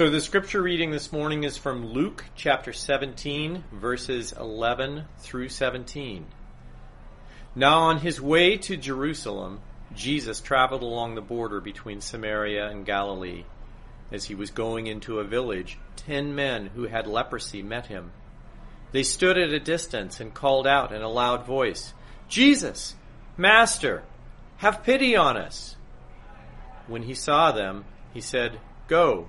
So the scripture reading this morning is from Luke chapter 17, verses 11 through 17. Now on his way to Jerusalem, Jesus traveled along the border between Samaria and Galilee. As he was going into a village, ten men who had leprosy met him. They stood at a distance and called out in a loud voice, Jesus, Master, have pity on us. When he saw them, he said, Go,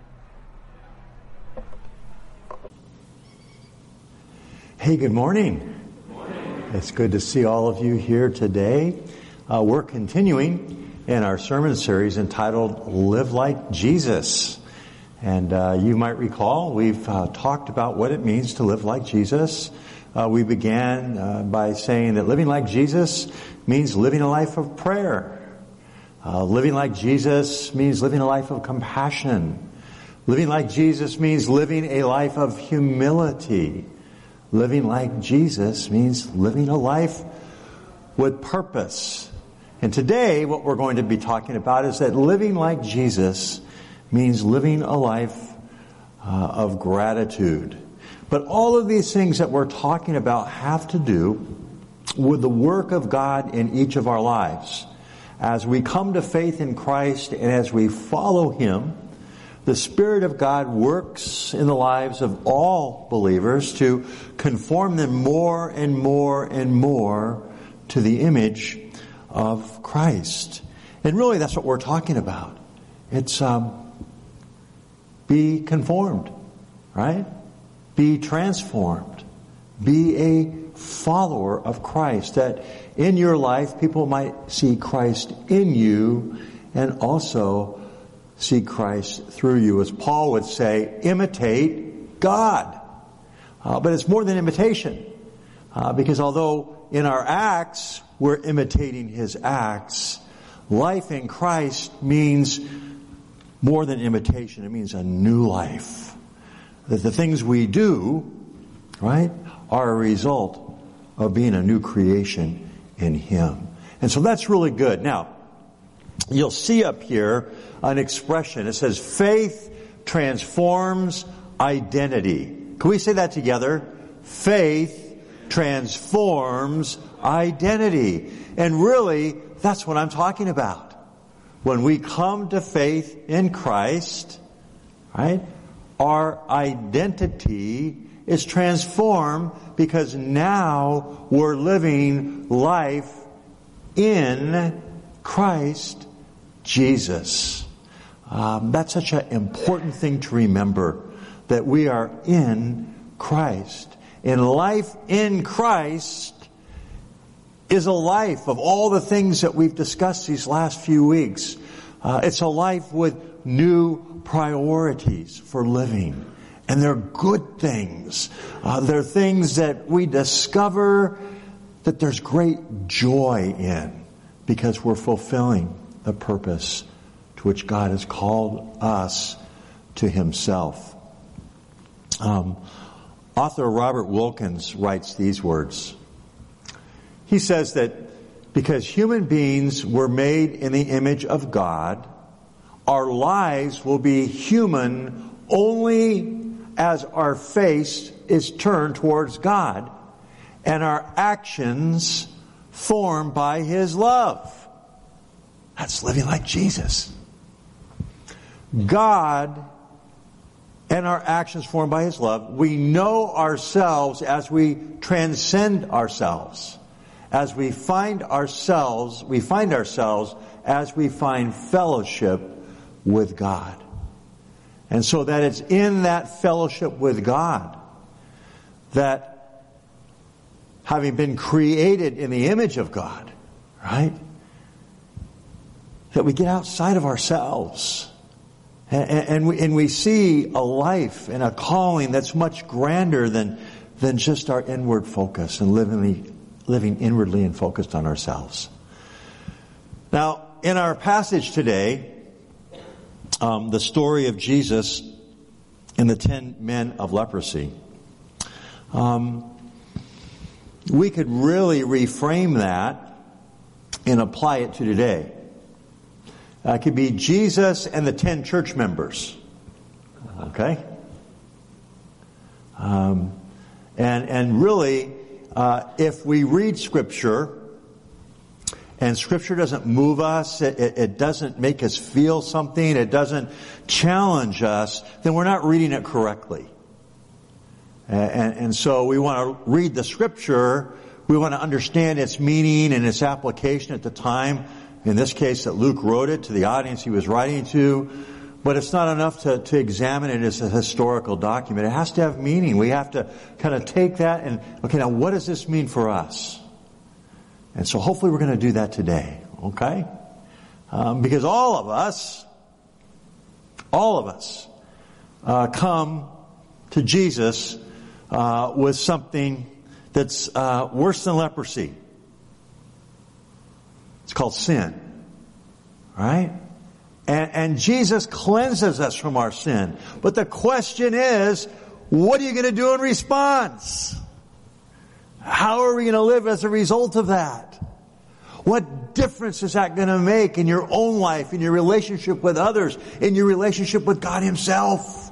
Hey, good morning. good morning. It's good to see all of you here today. Uh, we're continuing in our sermon series entitled Live Like Jesus. And uh, you might recall we've uh, talked about what it means to live like Jesus. Uh, we began uh, by saying that living like Jesus means living a life of prayer. Uh, living like Jesus means living a life of compassion. Living like Jesus means living a life of humility. Living like Jesus means living a life with purpose. And today, what we're going to be talking about is that living like Jesus means living a life uh, of gratitude. But all of these things that we're talking about have to do with the work of God in each of our lives. As we come to faith in Christ and as we follow Him, the Spirit of God works in the lives of all believers to conform them more and more and more to the image of Christ. And really that's what we're talking about. It's, um, be conformed, right? Be transformed. Be a follower of Christ. That in your life, people might see Christ in you and also see Christ through you. As Paul would say, imitate God. Uh, but it's more than imitation. Uh, because although in our acts, we're imitating his acts, life in Christ means more than imitation. It means a new life. That the things we do, right, are a result of being a new creation in Him. And so that's really good. Now, you'll see up here an expression. It says, faith transforms identity. Can we say that together? Faith transforms identity. And really, that's what I'm talking about. When we come to faith in Christ, right, our identity is transformed because now we're living life in Christ Jesus. Um, that's such an important thing to remember that we are in Christ. And life in Christ is a life of all the things that we've discussed these last few weeks. Uh, it's a life with new priorities for living. And they're good things. Uh, they're things that we discover that there's great joy in because we're fulfilling the purpose to which God has called us to Himself. Um, author Robert Wilkins writes these words. He says that because human beings were made in the image of God, our lives will be human only as our face is turned towards God and our actions formed by His love. That's living like Jesus. God and our actions formed by His love, we know ourselves as we transcend ourselves as we find ourselves, we find ourselves as we find fellowship with God. And so that it's in that fellowship with God that having been created in the image of God, right? That we get outside of ourselves. And, and, we, and we see a life and a calling that's much grander than, than just our inward focus and living, living inwardly and focused on ourselves. Now, in our passage today, um, the story of Jesus and the ten men of leprosy, um, we could really reframe that and apply it to today. Uh, it could be Jesus and the ten church members. Okay? Um, and, and really, uh, if we read Scripture, and Scripture doesn't move us, it, it, it doesn't make us feel something, it doesn't challenge us, then we're not reading it correctly. And, and, so we want to read the scripture, we want to understand its meaning and its application at the time. In this case that Luke wrote it to the audience he was writing to. But it's not enough to, to examine it as a historical document. It has to have meaning. We have to kind of take that and, okay, now what does this mean for us? And so hopefully we're going to do that today, okay? Um, because all of us, all of us, uh, come to Jesus uh, with something that's uh, worse than leprosy. It's called sin. Right? And, and Jesus cleanses us from our sin. But the question is, what are you going to do in response? How are we going to live as a result of that? What difference is that going to make in your own life, in your relationship with others, in your relationship with God Himself?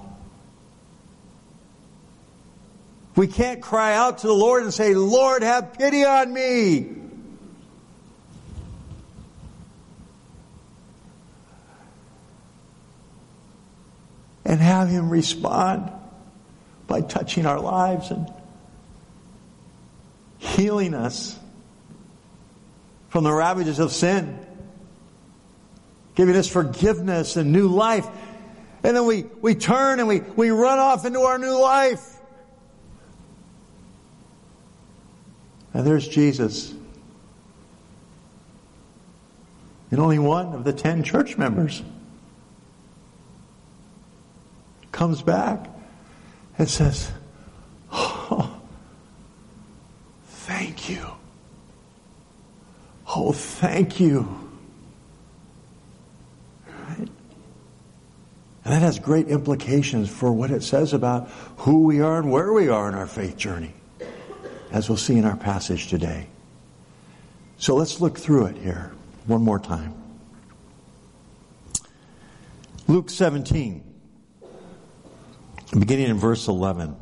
We can't cry out to the Lord and say, Lord, have pity on me. And have Him respond by touching our lives and healing us from the ravages of sin, giving us forgiveness and new life. And then we, we turn and we, we run off into our new life. And there's Jesus. And only one of the ten church members comes back and says, Oh, thank you. Oh, thank you. And that has great implications for what it says about who we are and where we are in our faith journey as we'll see in our passage today. So let's look through it here one more time. Luke 17, beginning in verse 11.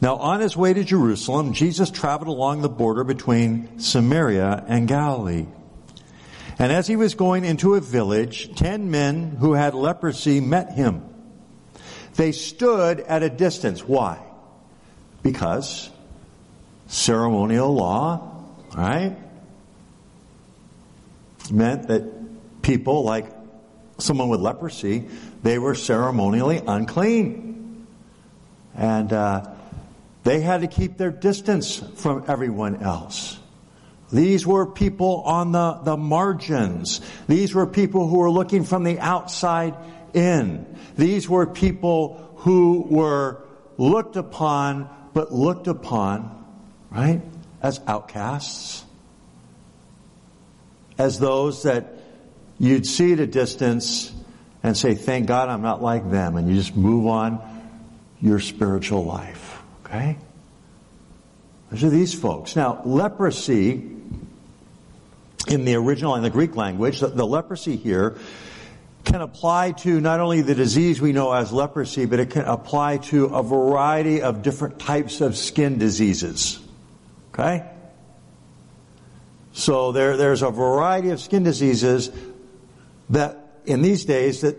Now, on his way to Jerusalem, Jesus traveled along the border between Samaria and Galilee. And as he was going into a village, ten men who had leprosy met him. They stood at a distance. Why? Because ceremonial law, right? Meant that people like someone with leprosy, they were ceremonially unclean. And uh, they had to keep their distance from everyone else. These were people on the, the margins. These were people who were looking from the outside in. These were people who were looked upon, but looked upon right? As outcasts. As those that you'd see at a distance and say, thank God I'm not like them. And you just move on your spiritual life. Okay? Those are these folks. Now, leprosy, in the original, in the Greek language, the, the leprosy here can apply to not only the disease we know as leprosy, but it can apply to a variety of different types of skin diseases. Okay? So there, there's a variety of skin diseases that in these days that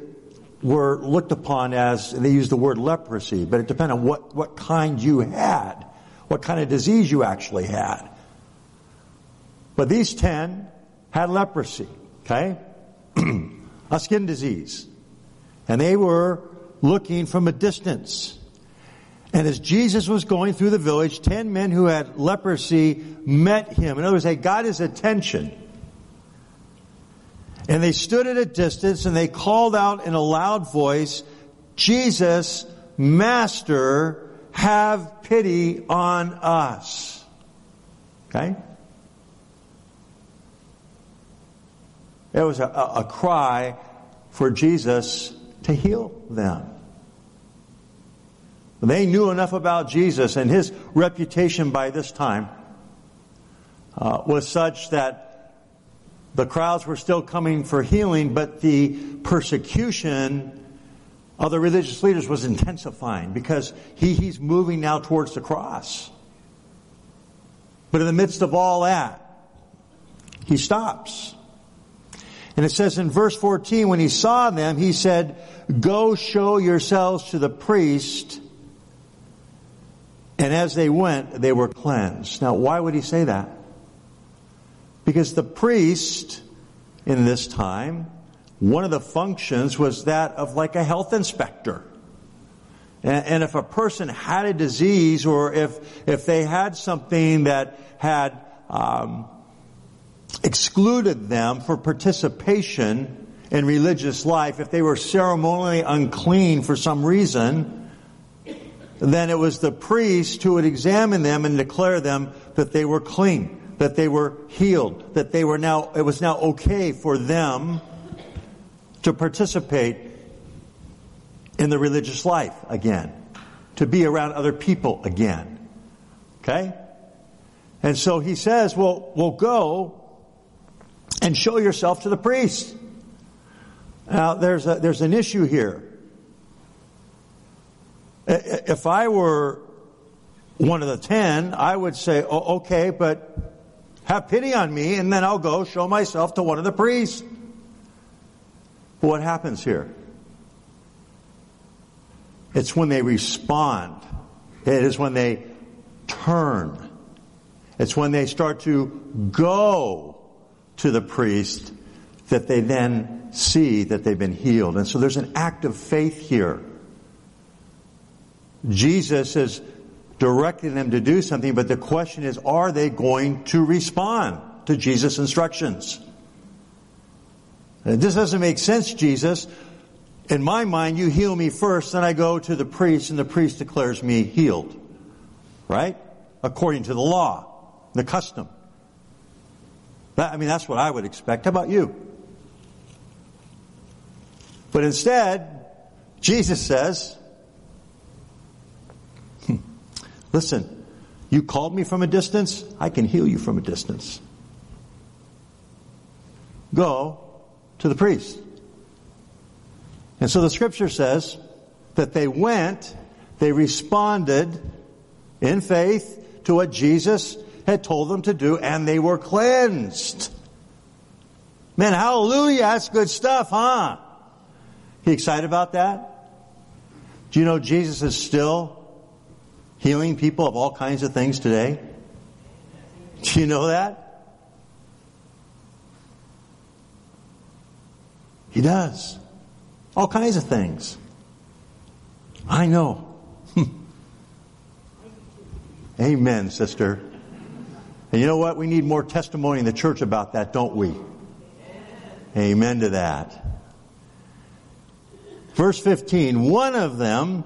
were looked upon as, they used the word leprosy, but it depended on what, what kind you had, what kind of disease you actually had. But these ten had leprosy, okay? a skin disease. And they were looking from a distance. And as Jesus was going through the village, ten men who had leprosy met him. In other words, they got his attention. And they stood at a distance and they called out in a loud voice, Jesus, Master, have pity on us. Okay? It was a, a, cry for Jesus to heal them. They knew enough about Jesus and his reputation by this time uh, was such that the crowds were still coming for healing, but the persecution of the religious leaders was intensifying because he, he's moving now towards the cross. But in the midst of all that, he stops. And it says in verse 14, when he saw them, he said, go show yourselves to the priest. And as they went, they were cleansed. Now, why would he say that? Because the priest in this time, one of the functions was that of like a health inspector. And, and if a person had a disease or if, if they had something that had, um, excluded them for participation in religious life, if they were ceremonially unclean for some reason, then it was the priest who would examine them and declare them that they were clean, that they were healed, that they were now, it was now okay for them to participate in the religious life again, to be around other people again. Okay? And so he says, well, we'll go and show yourself to the priest. Now, there's a, there's an issue here. If I were one of the ten, I would say, oh, okay, but have pity on me and then I'll go show myself to one of the priests. What happens here? It's when they respond. It is when they turn. It's when they start to go to the priest that they then see that they've been healed. And so there's an act of faith here. Jesus is directing them to do something, but the question is, are they going to respond to Jesus' instructions? This doesn't make sense, Jesus. In my mind, you heal me first, then I go to the priest, and the priest declares me healed. Right? According to the law, the custom. That, I mean, that's what I would expect. How about you? But instead, Jesus says, listen, you called me from a distance, I can heal you from a distance. Go to the priest. And so the scripture says that they went, they responded in faith to what Jesus had told them to do, and they were cleansed. Man, hallelujah, that's good stuff, huh? You excited about that? Do you know Jesus is still healing people of all kinds of things today? Do you know that? He does. All kinds of things. I know. Amen, sister. And you know what? We need more testimony in the church about that, don't we? Amen to that. Verse 15, one of them,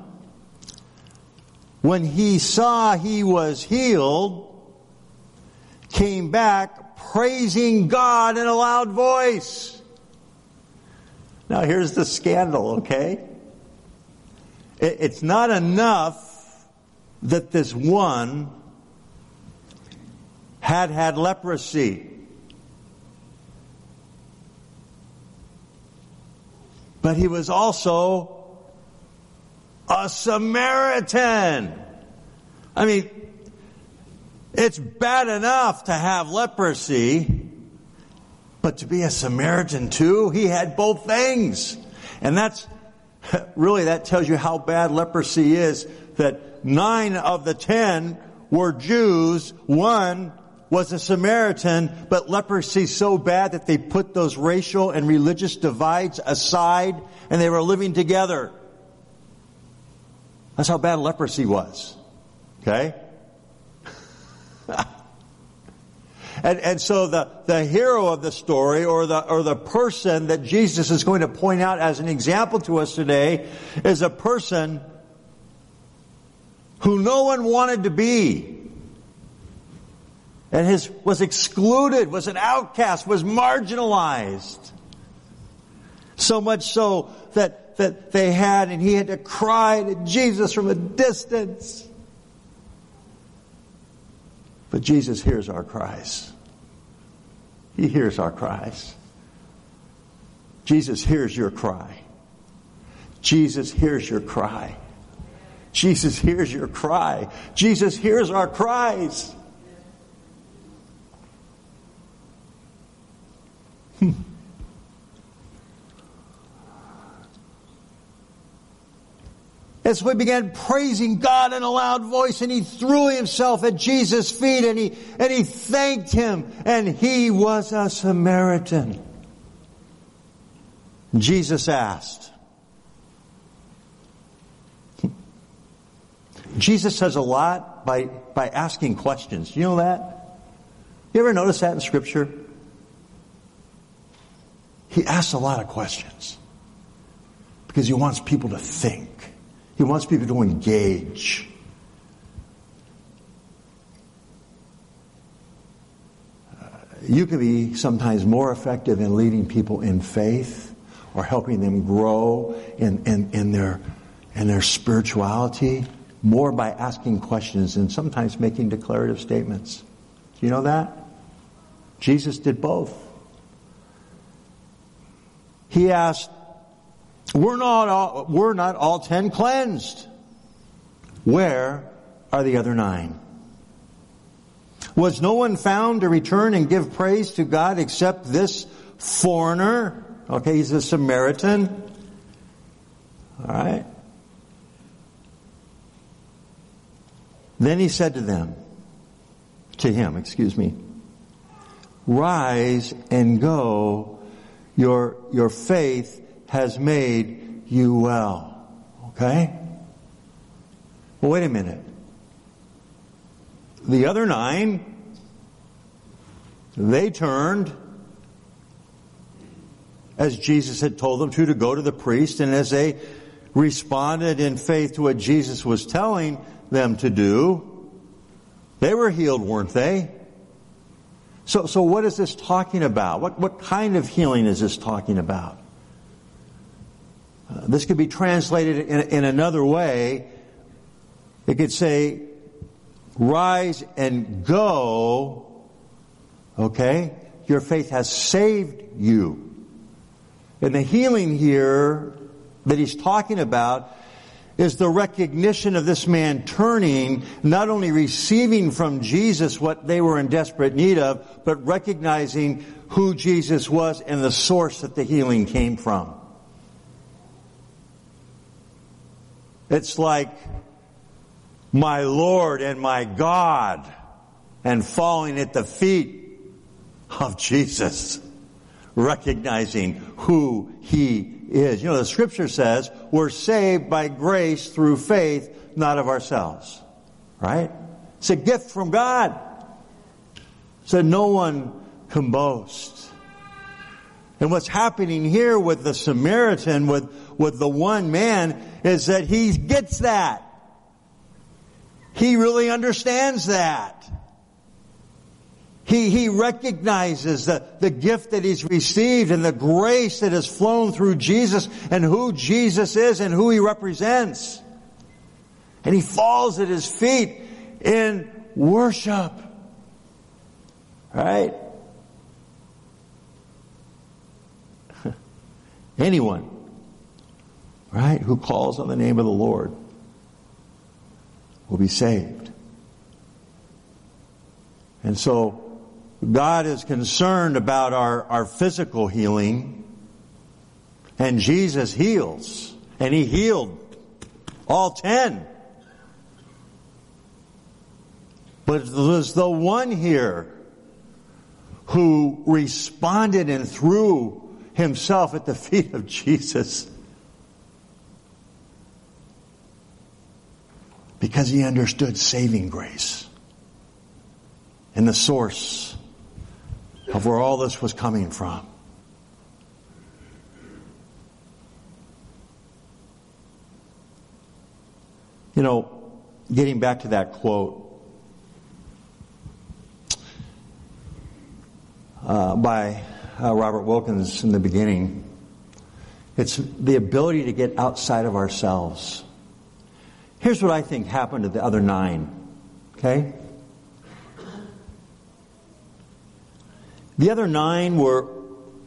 when he saw he was healed, came back praising God in a loud voice. Now here's the scandal, okay? It's not enough that this one had had leprosy. But he was also a Samaritan. I mean, it's bad enough to have leprosy, but to be a Samaritan too, he had both things. And that's, really that tells you how bad leprosy is, that nine of the ten were Jews, one was a Samaritan, but leprosy so bad that they put those racial and religious divides aside and they were living together. That's how bad leprosy was. Okay? and, and so the, the hero of the story or the, or the person that Jesus is going to point out as an example to us today is a person who no one wanted to be. And his, was excluded, was an outcast, was marginalized. So much so that, that they had, and he had to cry to Jesus from a distance. But Jesus hears our cries. He hears our cries. Jesus hears your cry. Jesus hears your cry. Jesus hears your cry. Jesus hears our cries. And so he began praising God in a loud voice and he threw himself at Jesus' feet and he, and he thanked him and he was a Samaritan. Jesus asked, Jesus says a lot by, by asking questions. You know that? You ever notice that in scripture? He asks a lot of questions because he wants people to think. He wants people to engage. Uh, you can be sometimes more effective in leading people in faith or helping them grow in, in, in, their, in their spirituality more by asking questions and sometimes making declarative statements. Do you know that? Jesus did both. He asked, we're not all, we're not all ten cleansed. Where are the other nine? Was no one found to return and give praise to God except this foreigner? Okay, he's a Samaritan. Alright. Then he said to them, to him, excuse me, rise and go. Your, your faith has made you well. Okay? Well, wait a minute. The other nine, they turned as Jesus had told them to, to go to the priest, and as they responded in faith to what Jesus was telling them to do, they were healed, weren't they? So, so what is this talking about? What, what kind of healing is this talking about? This could be translated in, in another way. It could say, rise and go. Okay? Your faith has saved you. And the healing here that he's talking about is the recognition of this man turning, not only receiving from Jesus what they were in desperate need of, but recognizing who Jesus was and the source that the healing came from. It's like my Lord and my God and falling at the feet of Jesus, recognizing who He is. You know, the scripture says we're saved by grace through faith, not of ourselves. Right? It's a gift from God. So no one can boast. And what's happening here with the Samaritan, with, with the one man, is that he gets that. He really understands that. He, he recognizes the, the gift that he's received and the grace that has flown through Jesus and who Jesus is and who he represents. And he falls at his feet in worship. Right? Anyone right, who calls on the name of the Lord will be saved. And so God is concerned about our, our physical healing and Jesus heals and he healed all ten. But there's the one here who responded and threw himself at the feet of Jesus. Because he understood saving grace and the source of where all this was coming from. You know, getting back to that quote uh, by uh, Robert Wilkins in the beginning, it's the ability to get outside of ourselves. Here's what I think happened to the other nine. Okay? The other nine were,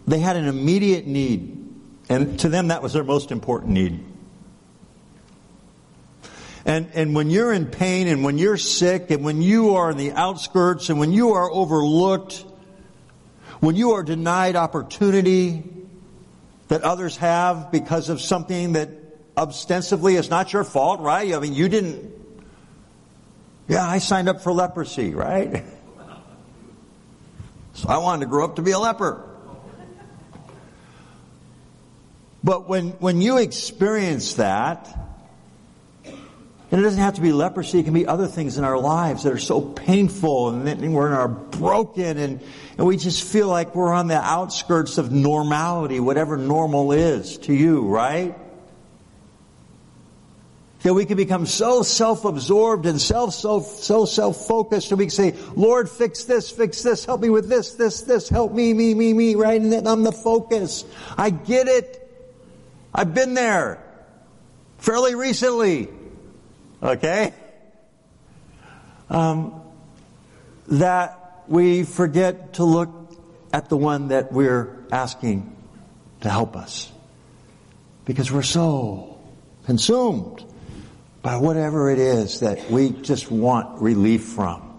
they had an immediate need. And to them, that was their most important need. And, and when you're in pain and when you're sick and when you are in the outskirts and when you are overlooked, when you are denied opportunity that others have because of something that ostensibly is not your fault, right? I mean, you didn't, yeah, I signed up for leprosy, right? So I wanted to grow up to be a leper. But when, when you experience that, and it doesn't have to be leprosy, it can be other things in our lives that are so painful and we're in our broken and, and we just feel like we're on the outskirts of normality, whatever normal is to you, right? that we can become so self-absorbed and self, so, so self-focused and we can say, Lord, fix this, fix this, help me with this, this, this, help me, me, me, me, right? And then I'm the focus. I get it. I've been there fairly recently. Okay? Um, that we forget to look at the one that we're asking to help us. Because we're so consumed by whatever it is that we just want relief from.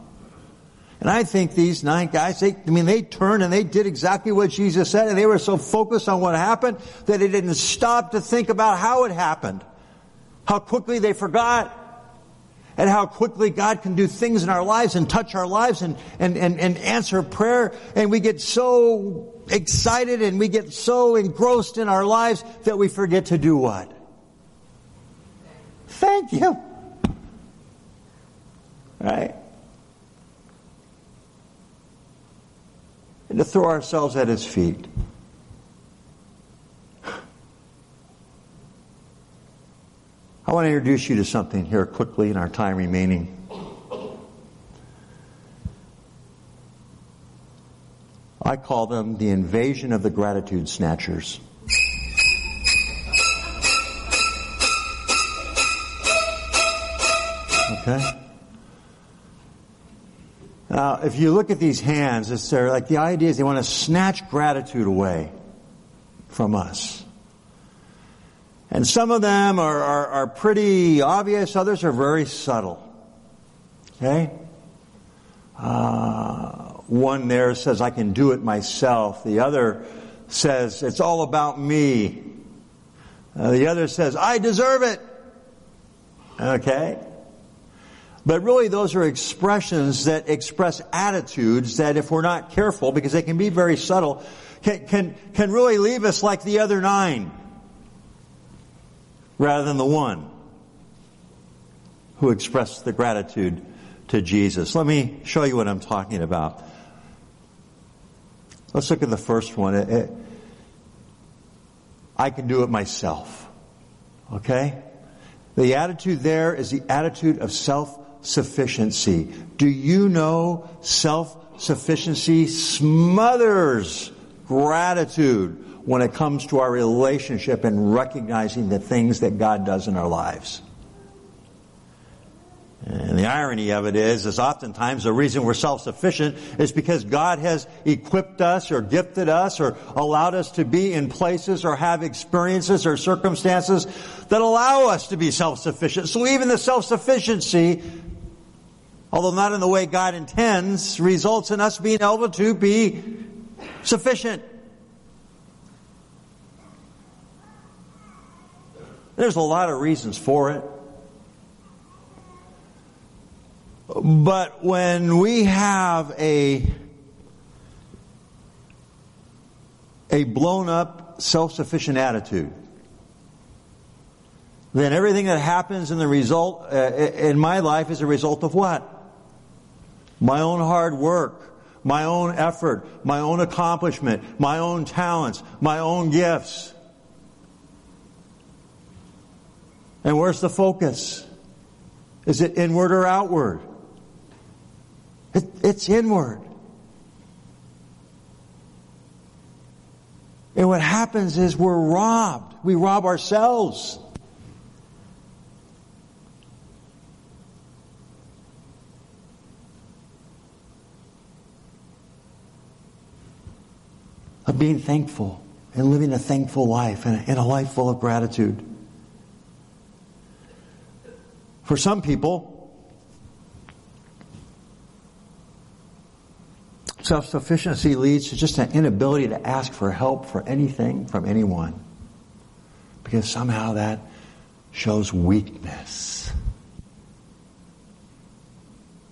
And I think these nine guys, they, I mean, they turned and they did exactly what Jesus said and they were so focused on what happened that they didn't stop to think about how it happened. How quickly they forgot and how quickly God can do things in our lives and touch our lives and, and, and, and answer prayer. And we get so excited and we get so engrossed in our lives that we forget to do what? Thank you. Right? And to throw ourselves at his feet. Want to introduce you to something here quickly in our time remaining. I call them the invasion of the gratitude snatchers. Okay? Now, if you look at these hands, it's like the idea is they want to snatch gratitude away from us. And some of them are, are, are pretty obvious, others are very subtle. Okay? Uh, one there says, I can do it myself. The other says, it's all about me. Uh, the other says, I deserve it. Okay? But really those are expressions that express attitudes that if we're not careful, because they can be very subtle, can, can, can really leave us like the other nine rather than the one who expressed the gratitude to Jesus. Let me show you what I'm talking about. Let's look at the first one. It, it, I can do it myself. Okay? The attitude there is the attitude of self sufficiency. Do you know self-sufficiency smothers gratitude when it comes to our relationship and recognizing the things that God does in our lives? And the irony of it is, is oftentimes the reason we're self-sufficient is because God has equipped us or gifted us or allowed us to be in places or have experiences or circumstances that allow us to be self-sufficient. So even the self-sufficiency although not in the way God intends, results in us being able to be sufficient. There's a lot of reasons for it. But when we have a a blown up, self-sufficient attitude, then everything that happens in the result, uh, in my life is a result of what? My own hard work, my own effort, my own accomplishment, my own talents, my own gifts. And where's the focus? Is it inward or outward? It, it's inward. And what happens is we're robbed. We rob ourselves. Of being thankful and living a thankful life and a, a life full of gratitude. For some people, Self sufficiency leads to just an inability to ask for help for anything from anyone. Because somehow that shows weakness.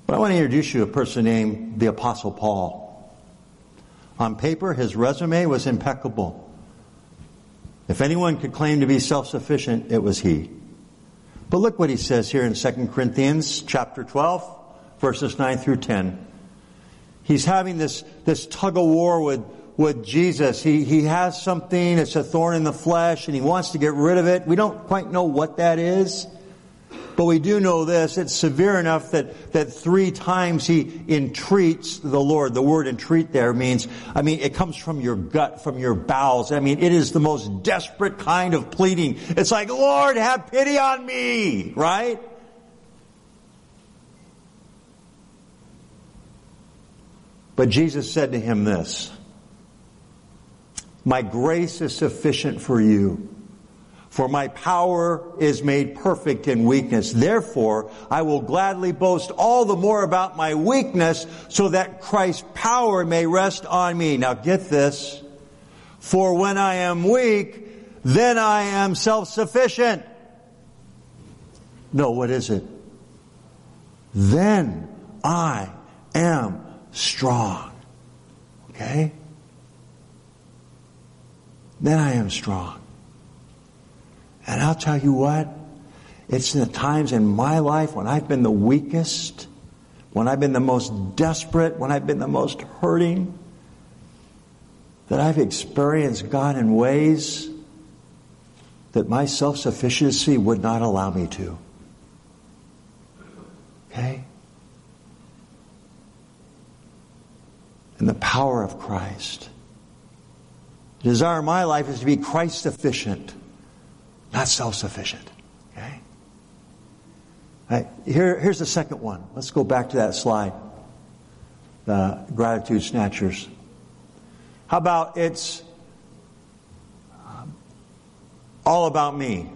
But I want to introduce you to a person named the Apostle Paul. On paper, his resume was impeccable. If anyone could claim to be self-sufficient, it was he. But look what he says here in 2 Corinthians chapter 12, verses 9 through 10. He's having this, this tug of war with, with Jesus. He, he has something, it's a thorn in the flesh, and he wants to get rid of it. We don't quite know what that is. But we do know this, it's severe enough that, that three times he entreats the Lord. The word entreat there means, I mean, it comes from your gut, from your bowels. I mean, it is the most desperate kind of pleading. It's like, Lord, have pity on me, right? But Jesus said to him this, My grace is sufficient for you, for my power is made perfect in weakness. Therefore, I will gladly boast all the more about my weakness so that Christ's power may rest on me. Now get this. For when I am weak, then I am self-sufficient. No, what is it? Then I am strong. Okay? Then I am strong. And I'll tell you what, it's in the times in my life when I've been the weakest, when I've been the most desperate, when I've been the most hurting, that I've experienced God in ways that my self-sufficiency would not allow me to. Okay? and the power of Christ. The desire of my life is to be Christ sufficient, not self sufficient. Okay? Right, here, here's the second one. Let's go back to that slide. The gratitude snatchers. How about it's um, all about me?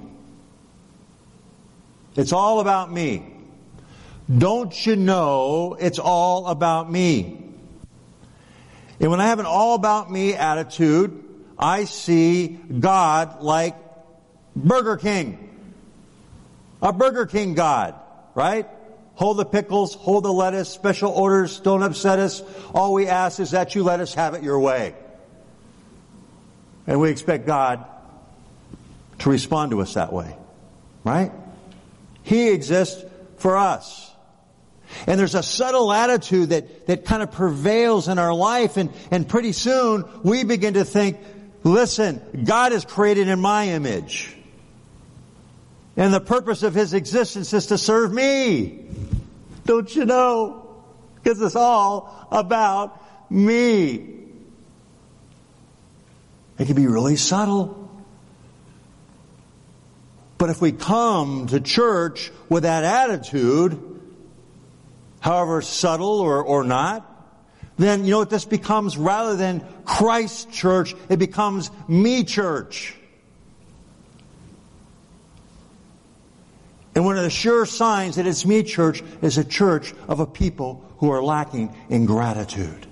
It's all about me. Don't you know it's all about me? And when I have an all about me attitude, I see God like Burger King. A Burger King God, right? Hold the pickles, hold the lettuce, special orders, don't upset us. All we ask is that you let us have it your way. And we expect God to respond to us that way. Right? He exists for us. And there's a subtle attitude that, that kind of prevails in our life and, and pretty soon we begin to think, listen, God is created in my image. And the purpose of His existence is to serve me. Don't you know? Because it's all about me. It can be really subtle. But if we come to church with that attitude, however subtle or, or not, then you know what this becomes? Rather than Christ church, it becomes me church. And one of the sure signs that it's me church is a church of a people who are lacking in gratitude.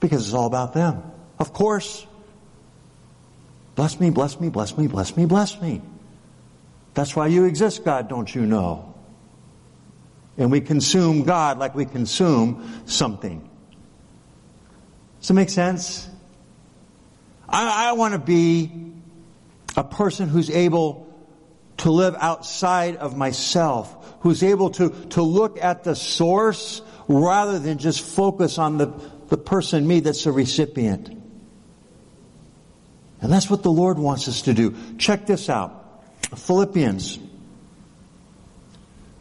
Because it's all about them. Of course. Bless me, bless me, bless me, bless me, bless me. That's why you exist, God, don't you know? And we consume God like we consume something. Does that make sense? I, I want to be a person who's able to live outside of myself, who's able to, to look at the source rather than just focus on the, the person, me, that's the recipient. And that's what the Lord wants us to do. Check this out. Philippians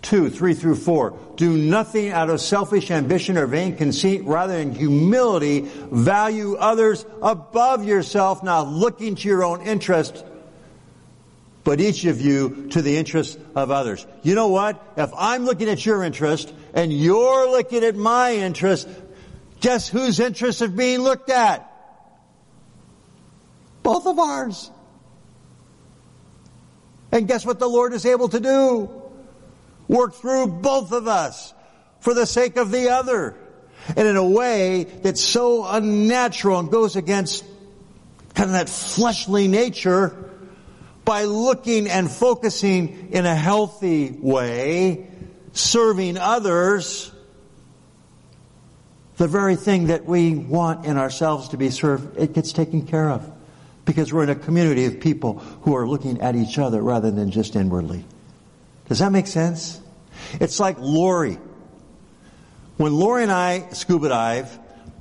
2, 3 through 4. Do nothing out of selfish ambition or vain conceit, rather in humility value others above yourself, not looking to your own interest, but each of you to the interest of others. You know what? If I'm looking at your interest and you're looking at my interest, guess whose interests are being looked at? Both of ours. And guess what the Lord is able to do? Work through both of us for the sake of the other. And in a way that's so unnatural and goes against kind of that fleshly nature, by looking and focusing in a healthy way, serving others, the very thing that we want in ourselves to be served, it gets taken care of. Because we're in a community of people who are looking at each other rather than just inwardly. Does that make sense? It's like Lori. When Lori and I scuba dive,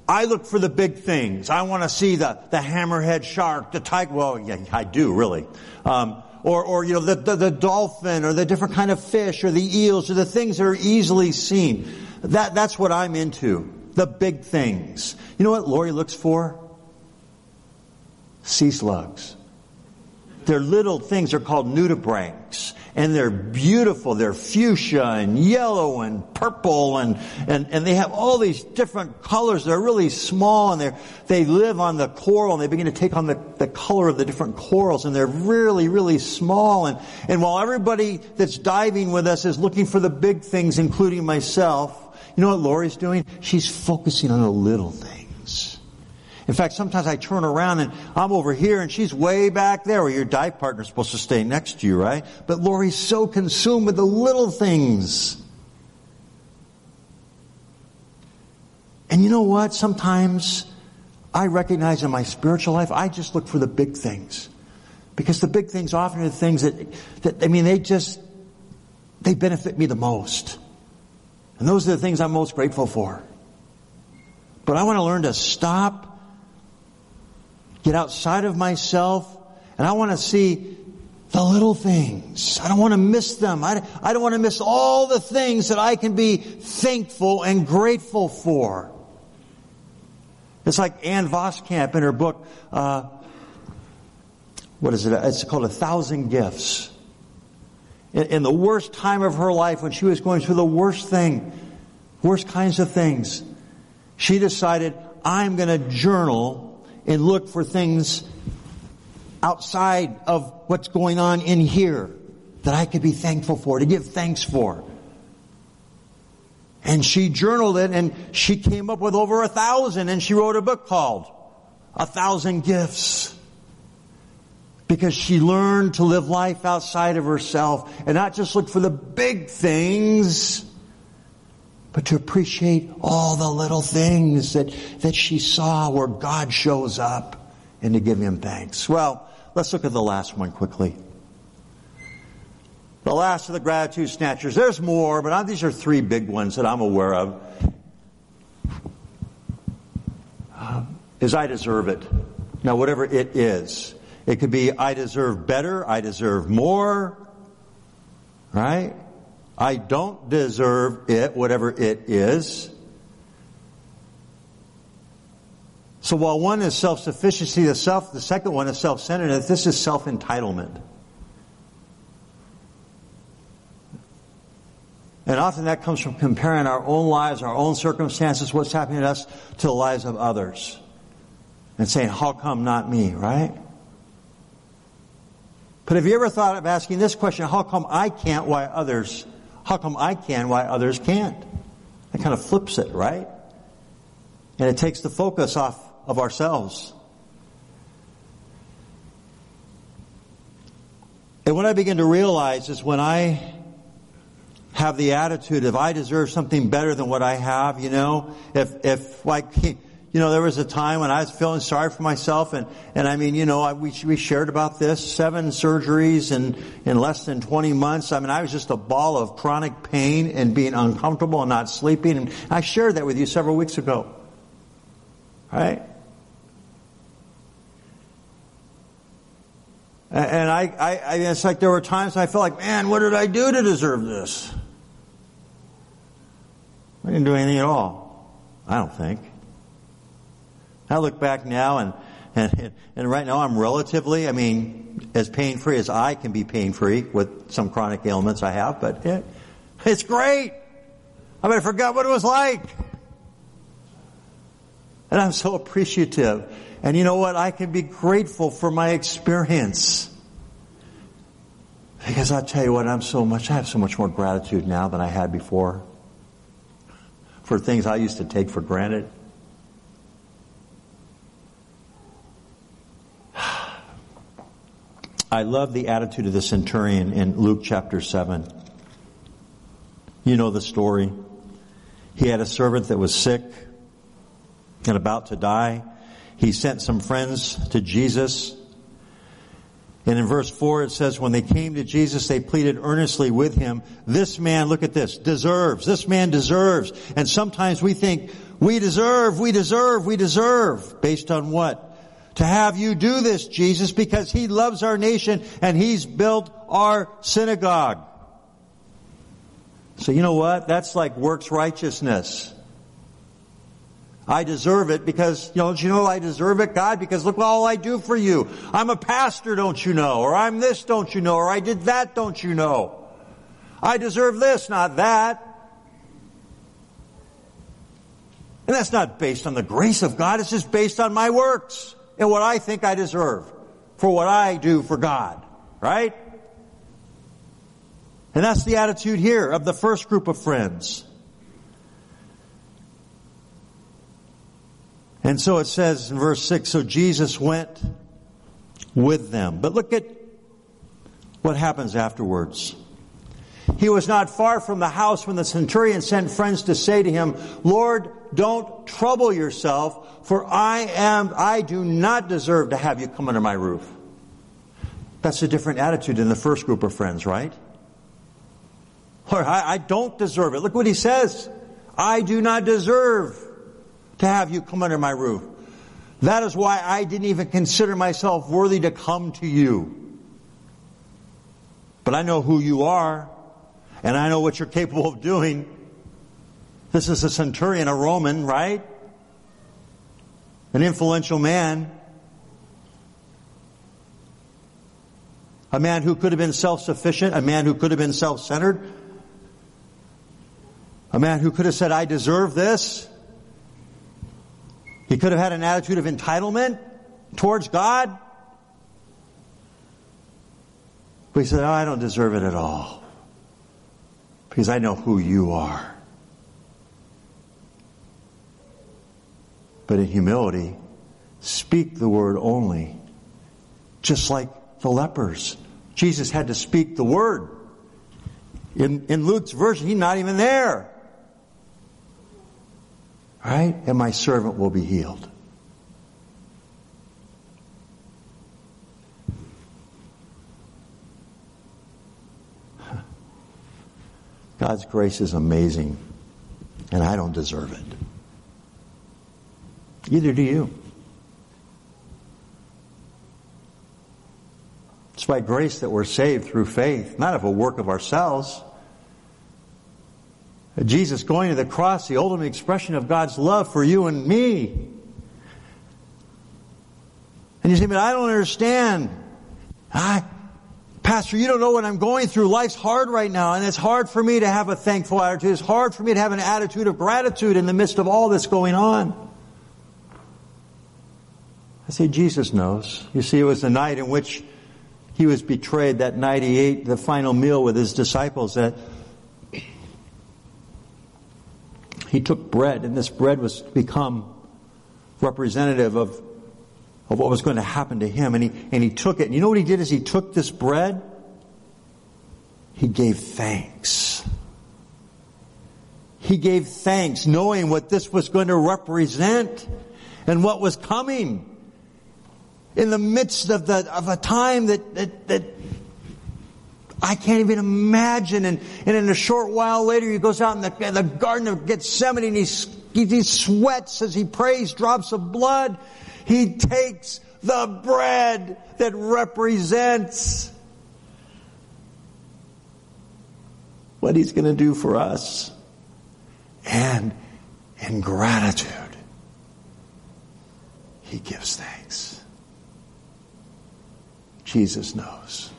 I look for the big things. I want to see the, the hammerhead shark, the tiger. Well, yeah, I do really. Um, or, or you know, the, the, the dolphin, or the different kind of fish, or the eels, or the things that are easily seen. That that's what I'm into. The big things. You know what Lori looks for? Sea slugs. They're little things. They're called nudibranchs and they're beautiful. They're fuchsia and yellow and purple and, and, and they have all these different colors. They're really small and they they live on the coral and they begin to take on the, the color of the different corals and they're really, really small. And, and while everybody that's diving with us is looking for the big things, including myself, you know what Lori's doing? She's focusing on the little things. In fact, sometimes I turn around and I'm over here and she's way back there where your dive partner's supposed to stay next to you, right? But Lori's so consumed with the little things. And you know what? Sometimes I recognize in my spiritual life, I just look for the big things. Because the big things often are the things that, that, I mean, they just, they benefit me the most. And those are the things I'm most grateful for. But I want to learn to stop get outside of myself, and I want to see the little things. I don't want to miss them. I, I don't want to miss all the things that I can be thankful and grateful for. It's like Ann Voskamp in her book, uh, what is it? It's called A Thousand Gifts. In, in the worst time of her life, when she was going through the worst thing, worst kinds of things, she decided, I'm going to journal and look for things outside of what's going on in here that I could be thankful for, to give thanks for. And she journaled it and she came up with over a thousand and she wrote a book called A Thousand Gifts. Because she learned to live life outside of herself and not just look for the big things, but to appreciate all the little things that, that she saw where God shows up and to give him thanks. Well, let's look at the last one quickly. The last of the gratitude snatchers. There's more, but these are three big ones that I'm aware of. Uh, is I deserve it. Now, whatever it is. It could be I deserve better, I deserve more, right? I don't deserve it, whatever it is. So while one is self-sufficiency, the self, the second one is self-centeredness, this is self-entitlement. And often that comes from comparing our own lives, our own circumstances, what's happening to us, to the lives of others. And saying, how come not me, right? But have you ever thought of asking this question, how come I can't, why others how come I can, why others can't? That kind of flips it, right? And it takes the focus off of ourselves. And what I begin to realize is when I have the attitude of I deserve something better than what I have, you know, if, if like, you know, there was a time when I was feeling sorry for myself and, and I mean, you know, I, we, we shared about this, seven surgeries in, in less than 20 months. I mean, I was just a ball of chronic pain and being uncomfortable and not sleeping. And I shared that with you several weeks ago. Right? And I, I, I, it's like there were times I felt like, man, what did I do to deserve this? I didn't do anything at all. I don't think. I look back now and, and, and right now I'm relatively, I mean, as pain free as I can be pain free with some chronic ailments I have, but it, it's great. I mean, I forgot what it was like. And I'm so appreciative. And you know what? I can be grateful for my experience. Because I tell you what, I'm so much, I have so much more gratitude now than I had before for things I used to take for granted. I love the attitude of the centurion in Luke chapter 7. You know the story. He had a servant that was sick and about to die. He sent some friends to Jesus. And in verse 4 it says, when they came to Jesus, they pleaded earnestly with him, this man, look at this, deserves, this man deserves. And sometimes we think, we deserve, we deserve, we deserve. Based on what? To have you do this, Jesus, because He loves our nation and He's built our synagogue. So you know what? That's like works righteousness. I deserve it because, you know, you know I deserve it, God? Because look all I do for you. I'm a pastor, don't you know? Or I'm this, don't you know? Or I did that, don't you know? I deserve this, not that. And that's not based on the grace of God, it's just based on my works and what I think I deserve for what I do for God. Right? And that's the attitude here of the first group of friends. And so it says in verse 6, so Jesus went with them. But look at what happens afterwards. He was not far from the house when the centurion sent friends to say to him, Lord, don't trouble yourself, for I am, I do not deserve to have you come under my roof. That's a different attitude than the first group of friends, right? Lord, I, I don't deserve it. Look what he says. I do not deserve to have you come under my roof. That is why I didn't even consider myself worthy to come to you. But I know who you are, and I know what you're capable of doing. This is a centurion, a Roman, right? An influential man. A man who could have been self-sufficient, a man who could have been self-centered, a man who could have said, I deserve this. He could have had an attitude of entitlement towards God. But he said, oh, I don't deserve it at all. Because I know who you are. But in humility, speak the word only. Just like the lepers. Jesus had to speak the word. In, in Luke's version, he's not even there. Right? And my servant will be healed. God's grace is amazing, and I don't deserve it. Neither do you. It's by grace that we're saved through faith, not of a work of ourselves. Jesus going to the cross, the ultimate expression of God's love for you and me. And you say, but I don't understand. I, Pastor, you don't know what I'm going through. Life's hard right now, and it's hard for me to have a thankful attitude. It's hard for me to have an attitude of gratitude in the midst of all that's going on. I say, Jesus knows. You see, it was the night in which he was betrayed, that night he ate the final meal with his disciples, that he took bread, and this bread was become representative of, of what was going to happen to him. And he, and he took it. And you know what he did as he took this bread? He gave thanks. He gave thanks knowing what this was going to represent. and what was coming in the midst of the, of a time that, that, that I can't even imagine. And, and in a short while later, he goes out in the, in the Garden of Gethsemane and he, he sweats as he prays drops of blood. He takes the bread that represents what he's going to do for us. And in gratitude, he gives thanks. Jesus knows.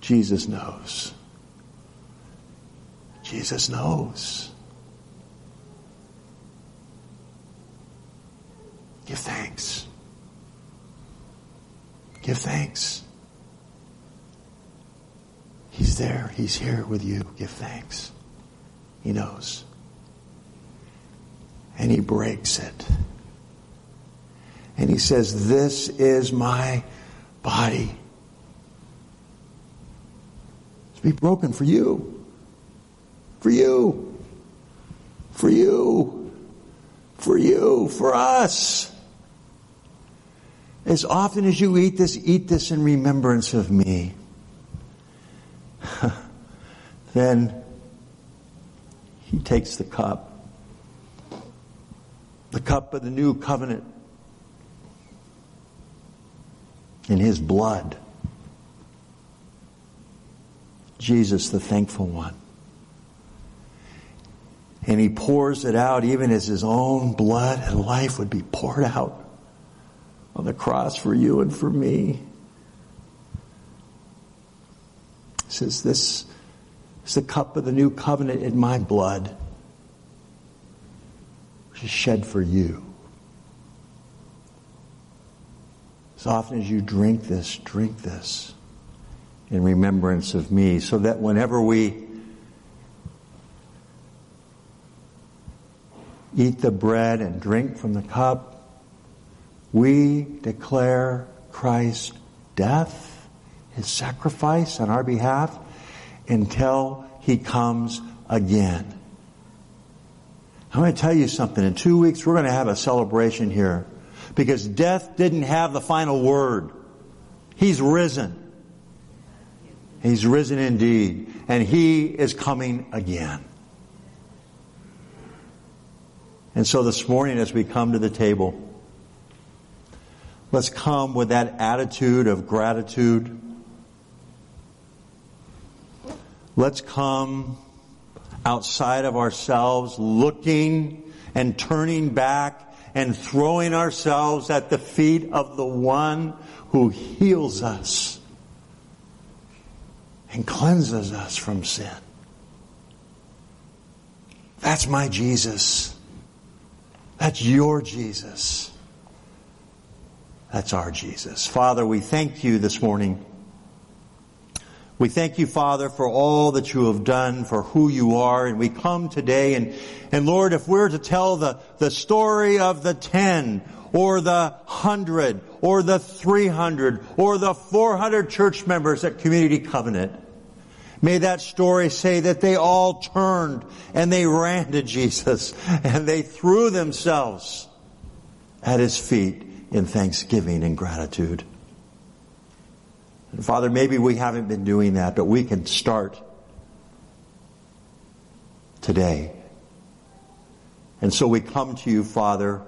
Jesus knows. Jesus knows. Give thanks. Give thanks. He's there. He's here with you. Give thanks. He knows. And he breaks it. And he says, This is my body to be broken for you. For you. For you. For you. For us. As often as you eat this, eat this in remembrance of me. then he takes the cup. The cup of the new covenant. In his blood. Jesus, the thankful one. And he pours it out even as his own blood and life would be poured out on the cross for you and for me. He says, This is the cup of the new covenant in my blood, which is shed for you. As often as you drink this, drink this in remembrance of me, so that whenever we eat the bread and drink from the cup, we declare Christ's death, his sacrifice on our behalf, until he comes again. I'm going to tell you something. In two weeks, we're going to have a celebration here because death didn't have the final word. He's risen. He's risen indeed, and He is coming again. And so this morning, as we come to the table, let's come with that attitude of gratitude. Let's come outside of ourselves, looking and turning back and throwing ourselves at the feet of the one who heals us and cleanses us from sin. That's my Jesus. That's your Jesus. That's our Jesus. Father, we thank you this morning. We thank you, Father, for all that you have done, for who you are, and we come today and, and Lord, if we're to tell the, the story of the ten, or the hundred, or the 300, or the 400 church members at Community Covenant. May that story say that they all turned and they ran to Jesus and they threw themselves at his feet in thanksgiving and gratitude. And Father, maybe we haven't been doing that, but we can start today. And so we come to you, Father,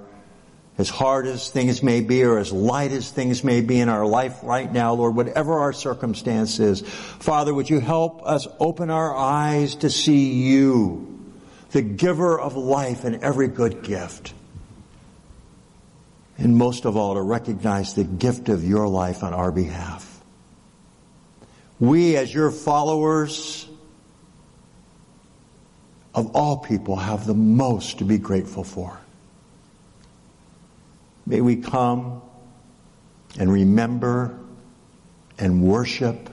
as hard as things may be or as light as things may be in our life right now, Lord, whatever our circumstance is, Father, would you help us open our eyes to see you, the giver of life and every good gift. And most of all, to recognize the gift of your life on our behalf. We, as your followers of all people, have the most to be grateful for. May we come and remember and worship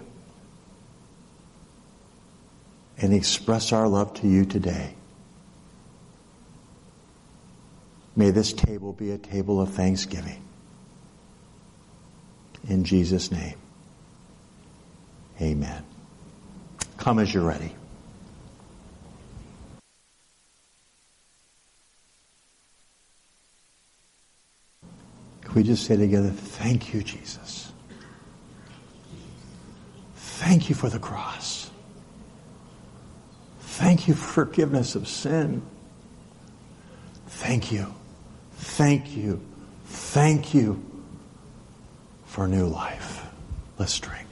and express our love to you today. May this table be a table of thanksgiving. In Jesus' name, amen. Come as you're ready. we just say together, Thank you, Jesus. Thank you for the cross. Thank you for forgiveness of sin. Thank you. Thank you. Thank you for new life. Let's drink.